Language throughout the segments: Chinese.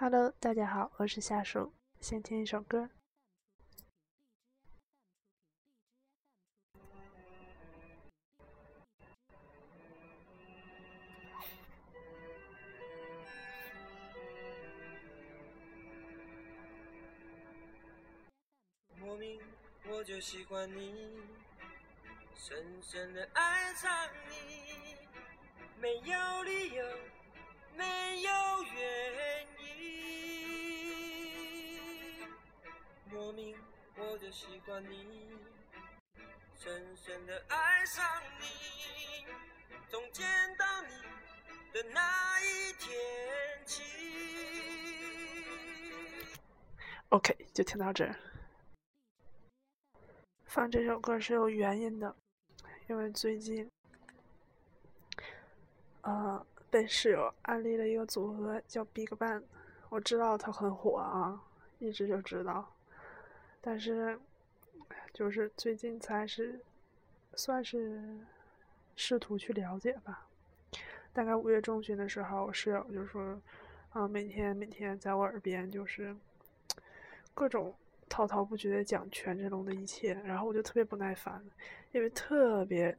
Hello，大家好，我是夏树，先听一首歌。莫名我就喜欢你，深深的爱上你，没有理由，没有原因。我就喜欢你，深深的爱上你，从见到你的那一天起。OK，就听到这儿。放这首歌是有原因的，因为最近，呃，被室友安利了一个组合叫 BigBang，我知道他很火啊，一直就知道，但是就是最近才是算是试图去了解吧。大概五月中旬的时候，我室友就说，啊、每天每天在我耳边就是各种滔滔不绝的讲权志龙的一切，然后我就特别不耐烦，因为特别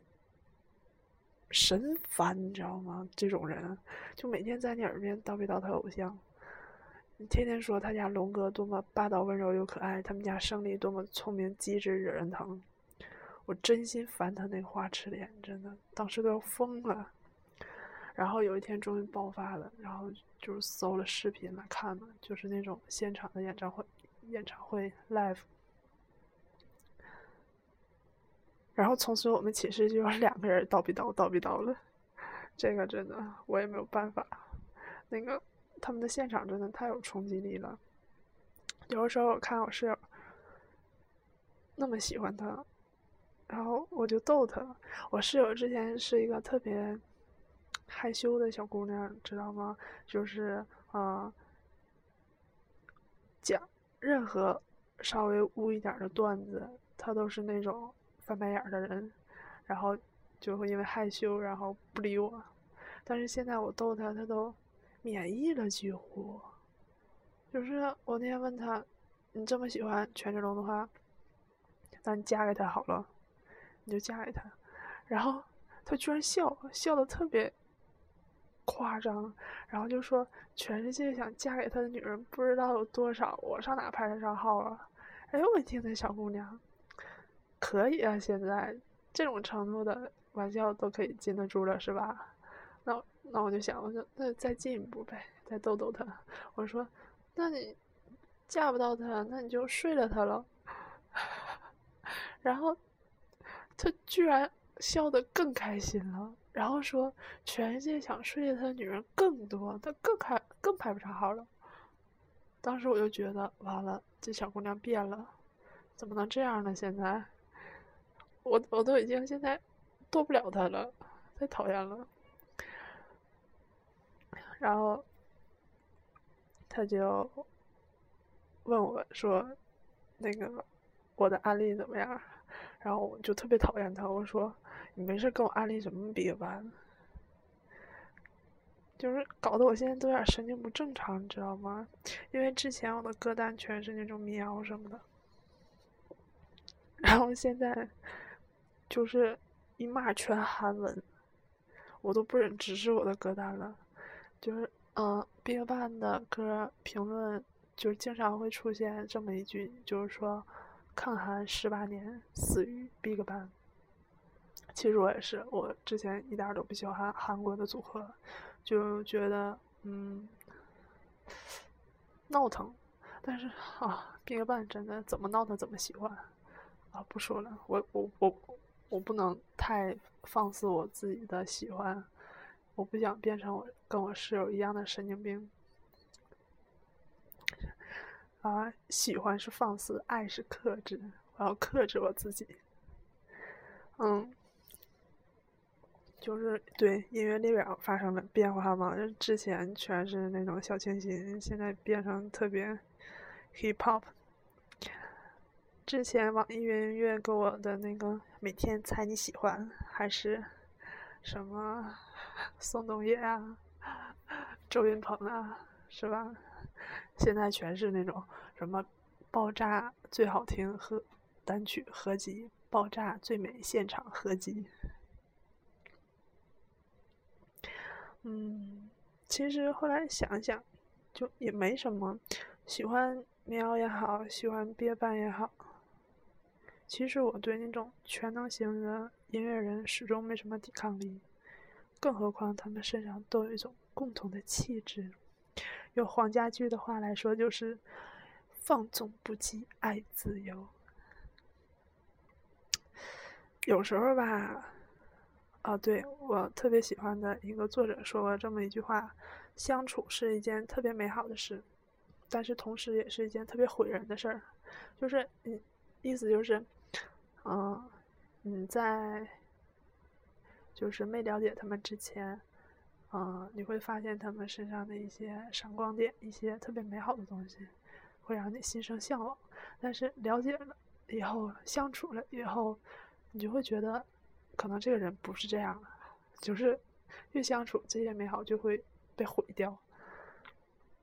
神烦，你知道吗？这种人就每天在你耳边叨逼叨他偶像，你天天说他家龙哥多么霸道温柔又可爱，他们家胜利多么聪明机智惹人疼，我真心烦他那花痴脸，真的当时都要疯了。然后有一天终于爆发了，然后就是搜了视频来看嘛，就是那种现场的演唱会，演唱会 live。然后从此我们寝室就有两个人叨逼叨叨逼叨了，这个真的我也没有办法。那个他们的现场真的太有冲击力了，有的时候我看我室友那么喜欢他，然后我就逗他。我室友之前是一个特别害羞的小姑娘，知道吗？就是啊、呃讲任何稍微污一点的段子，她都是那种翻白眼的人，然后就会因为害羞，然后不理我。但是现在我逗她，她都免疫了，几乎。就是我那天问她，你这么喜欢权志龙的话，那你嫁给他好了，你就嫁给他。然后她居然笑，笑的特别夸张，然后就说全世界想嫁给他的女人不知道有多少，我上哪排得上号啊？哎呦，我听这小姑娘，可以啊，现在这种程度的玩笑都可以禁得住了，是吧？那那我就想，我说那再进一步呗，再逗逗他。我说，那你嫁不到他，那你就睡了他了。然后他居然笑得更开心了，然后说全世界想睡他的女人更多，他更开更排不上号了。当时我就觉得完了，这小姑娘变了，怎么能这样呢？现在我我都已经现在剁不了她了，太讨厌了。然后他就问我说：“那个我的案例怎么样？”然后我就特别讨厌他，我说：“你没事跟我安利什么别班？就是搞得我现在都有点神经不正常，你知道吗？因为之前我的歌单全是那种民谣什么的，然后现在就是一码全韩文，我都不忍直视我的歌单了。就是嗯，BigBang 的歌评论就是经常会出现这么一句，就是说抗韩十八年死于 BigBang。其实我也是，我之前一点都不喜欢韩韩国的组合，就觉得嗯闹腾。但是啊，BigBang 真的怎么闹腾怎么喜欢啊！不说了，我我我我不能太放肆我自己的喜欢，我不想变成我跟我室友一样的神经病。啊，喜欢是放肆，爱是克制，我要克制我自己。嗯，就是对音乐列表发生了变化嘛，之前全是那种小清新，现在变成特别 hip hop。之前网易云音乐给我的那个每天猜你喜欢，还是什么 宋冬野啊、周云鹏啊，是吧？现在全是那种什么爆炸最好听和单曲合集，爆炸最美现场合集。嗯，其实后来想想，就也没什么，喜欢民谣也好，喜欢憋伴也好。其实我对那种全能型的音乐人始终没什么抵抗力，更何况他们身上都有一种共同的气质。用黄家驹的话来说，就是“放纵不羁，爱自由”。有时候吧。哦，对我特别喜欢的一个作者说过这么一句话：相处是一件特别美好的事，但是同时也是一件特别毁人的事儿。就是，嗯，意思就是，嗯，你在就是没了解他们之前，嗯，你会发现他们身上的一些闪光点，一些特别美好的东西，会让你心生向往。但是了解了以后，相处了以后，你就会觉得。可能这个人不是这样的，就是越相处这些美好就会被毁掉。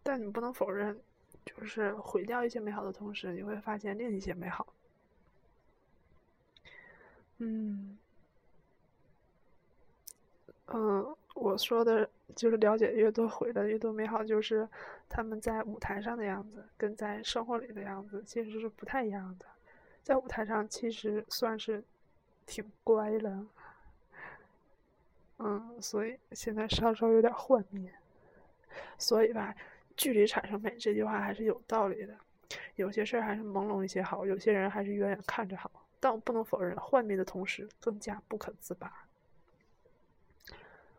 但你不能否认，就是毁掉一些美好的同时，你会发现另一些美好。嗯，嗯，我说的就是了解越多，毁的越多美好，就是他们在舞台上的样子，跟在生活里的样子其实是不太一样的。在舞台上，其实算是。挺乖的，嗯，所以现在稍稍有点幻灭，所以吧，距离产生美这句话还是有道理的。有些事儿还是朦胧一些好，有些人还是远远看着好。但我不能否认，幻灭的同时更加不可自拔。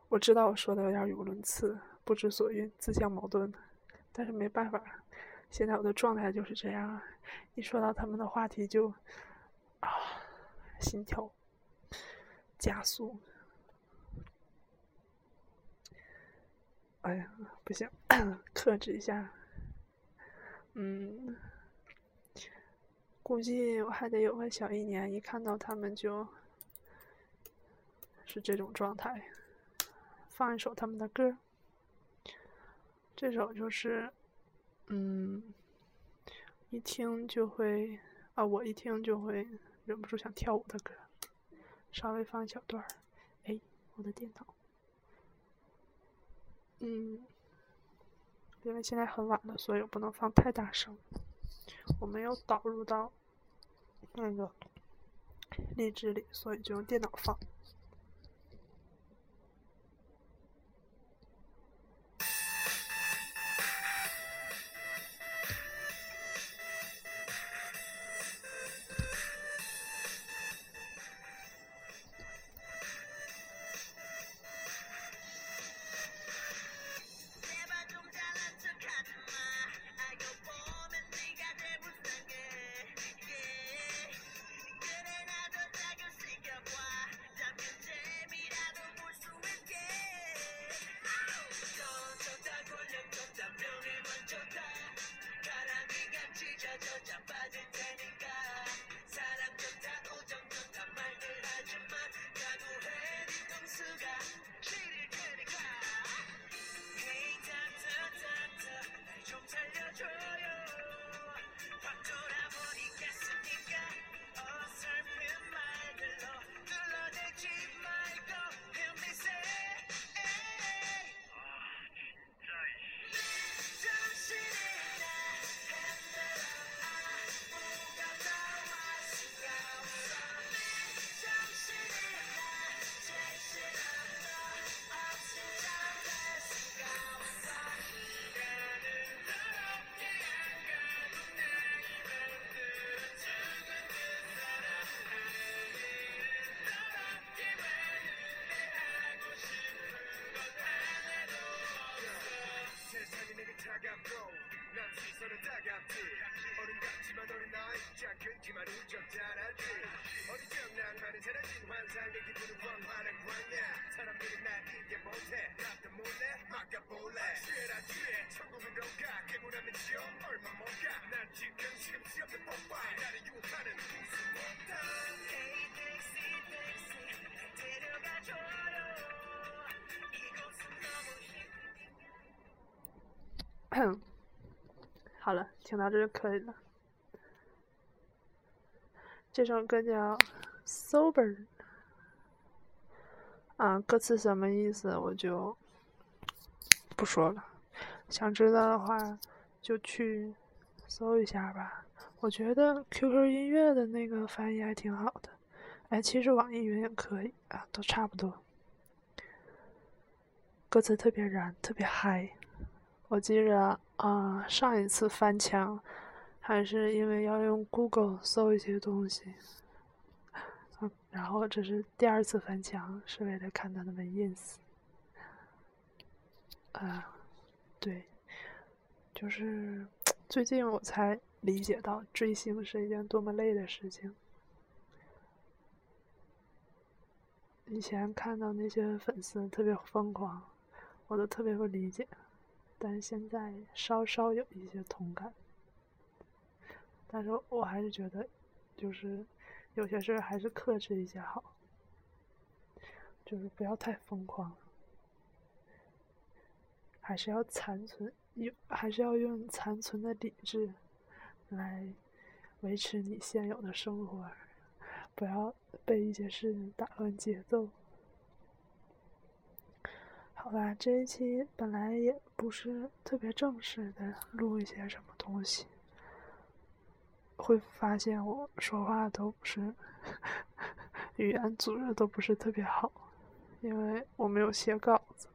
我知道我说的有点语无伦次、不知所云、自相矛盾，但是没办法，现在我的状态就是这样。一说到他们的话题，就啊，心跳。加速！哎呀，不行，克制一下。嗯，估计我还得有个小一年，一看到他们就是这种状态。放一首他们的歌，这首就是，嗯，一听就会啊，我一听就会忍不住想跳舞的歌。稍微放一小段儿，哎，我的电脑，嗯，因为现在很晚了，所以我不能放太大声。我没有导入到那个荔枝里，所以就用电脑放。 그렇지만 인적 잘하지. 어리적 낭만에 사라진 환상의 기분은 광활한 광야. 사람들이 날 이해 못해 나도 몰래 막아볼래. 죄라 죄 천국으로 가. 괴물하면 지옥. 얼마 못가난 지금 심시 없는 폭발. 나를 유혹하는 무슨 못다. Hey 택시 택시 날 데려가줘요. 이곳은 너무 힘 好了，讲到这就可以了。这首歌叫《Sober》，啊，歌词什么意思我就不说了。想知道的话，就去搜一下吧。我觉得 QQ 音乐的那个翻译还挺好的，哎，其实网易云也可以啊，都差不多。歌词特别燃，特别嗨。我记着啊，上一次翻墙还是因为要用 Google 搜一些东西，然后这是第二次翻墙，是为了看他的 ins。啊，对，就是 最近我才。理解到追星是一件多么累的事情。以前看到那些粉丝特别疯狂，我都特别不理解，但现在稍稍有一些同感。但是我还是觉得，就是有些事还是克制一下好，就是不要太疯狂，还是要残存有，还是要用残存的理智。来维持你现有的生活，不要被一些事情打乱节奏。好吧，这一期本来也不是特别正式的录一些什么东西，会发现我说话都不是语言组织都不是特别好，因为我没有写稿子。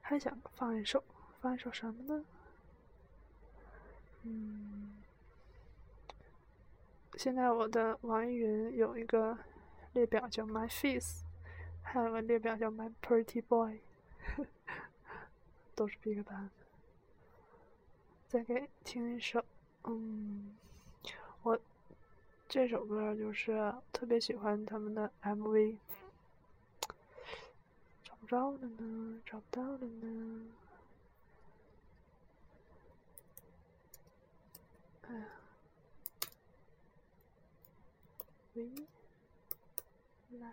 还想放一首。放一首什么呢？嗯，现在我的网易云有一个列表叫 My Face，还有个列表叫 My Pretty Boy，都是 BigBang。再给听一首，嗯，我这首歌就是特别喜欢他们的 MV，找不着了呢，找不到了呢。哎呀喂，来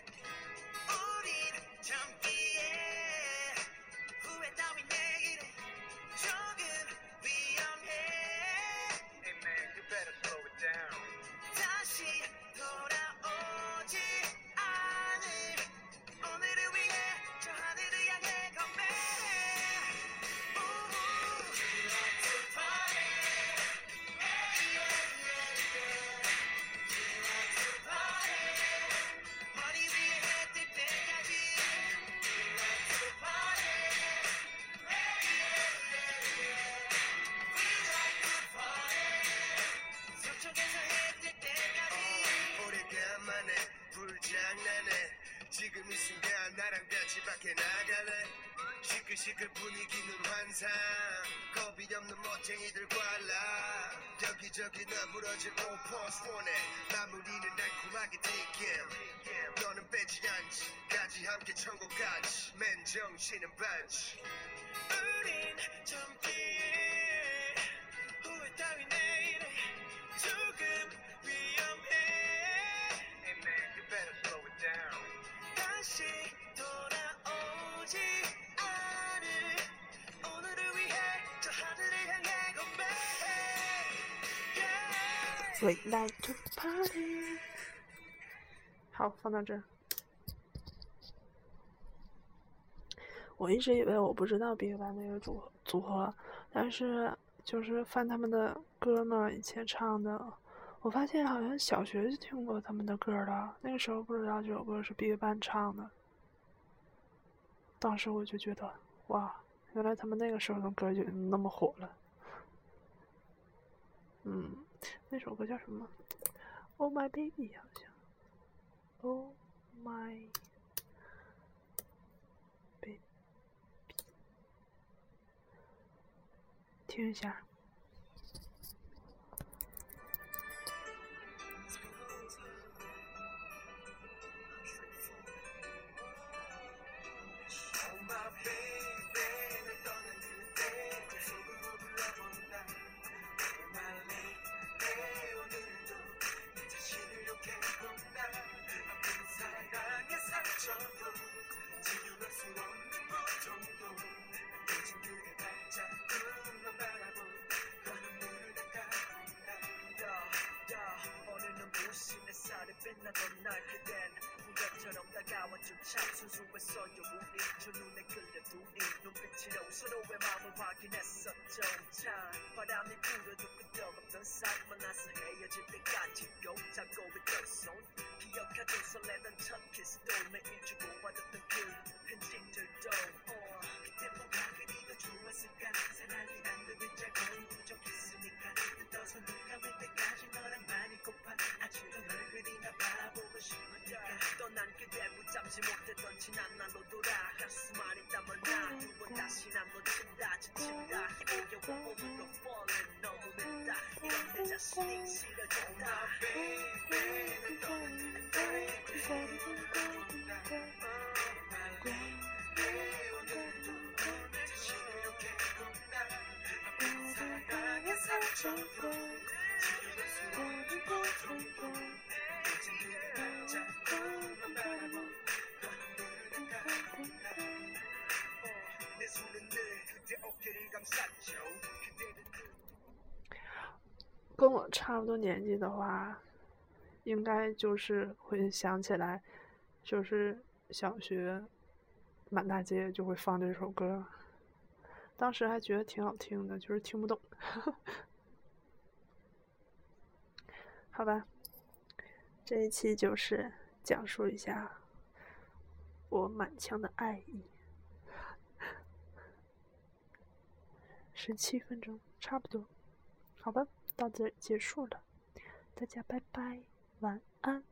지금 이 순간 나랑 같이 밖에 나갈래? 시끌시끌 분위기는 환상. 겁이 없는 멋쟁이들 관라. 여기저기 너부러진 오퍼스 원해. 마무리는 달콤하게 튀김. 너는 빼지 않지. 까지 함께 천국까지 맨 정신은 반지. 우린 젊기에 후회 따위 내 We like to party 好放到这儿我一直以为我不知道 BigBang 那个组组合，但是就是翻他们的歌嘛，以前唱的。我发现好像小学就听过他们的歌了，那个时候不知道这首歌是 BigBang 唱的。当时我就觉得，哇，原来他们那个时候的歌就那么火了。嗯，那首歌叫什么 oh my baby 好像 oh my baby 听一下 빛나던 날 그댄 무대처럼 다가왔죠 참 수수했어요 우리 저 눈에 끌려 둘이 눈빛으로 서로의 마음을 확인했었죠 참 바람이 불어도 끄떡없던 삶 만나서 헤어질 때까지 꼭 잡고 있던 손 기억하던 설레던 첫 키스도 매일 주고받았던 그 흔적들도 그때 뭐가 그리도 좋았을까 사랑이 떠난 그대로 잡지 못했던 지난 난 오더라 가슴 아래 땀을 나두번 다시 난 놓친다. 지친다. 아, 힘겨워 몸으로 falling 너무 맵다. 이런 내 자신이 아, 싫어진다. baby 떠난 그대로 상처고 지금 모든 걸 통과 跟我差不多年纪的话应该就是会想起来就是小学满大街就会放这首歌。当时还觉得挺好听的就是听不懂。好吧。这一期就是讲述一下我满腔的爱意。十七分钟差不多。好吧到这结束了。大家拜拜晚安。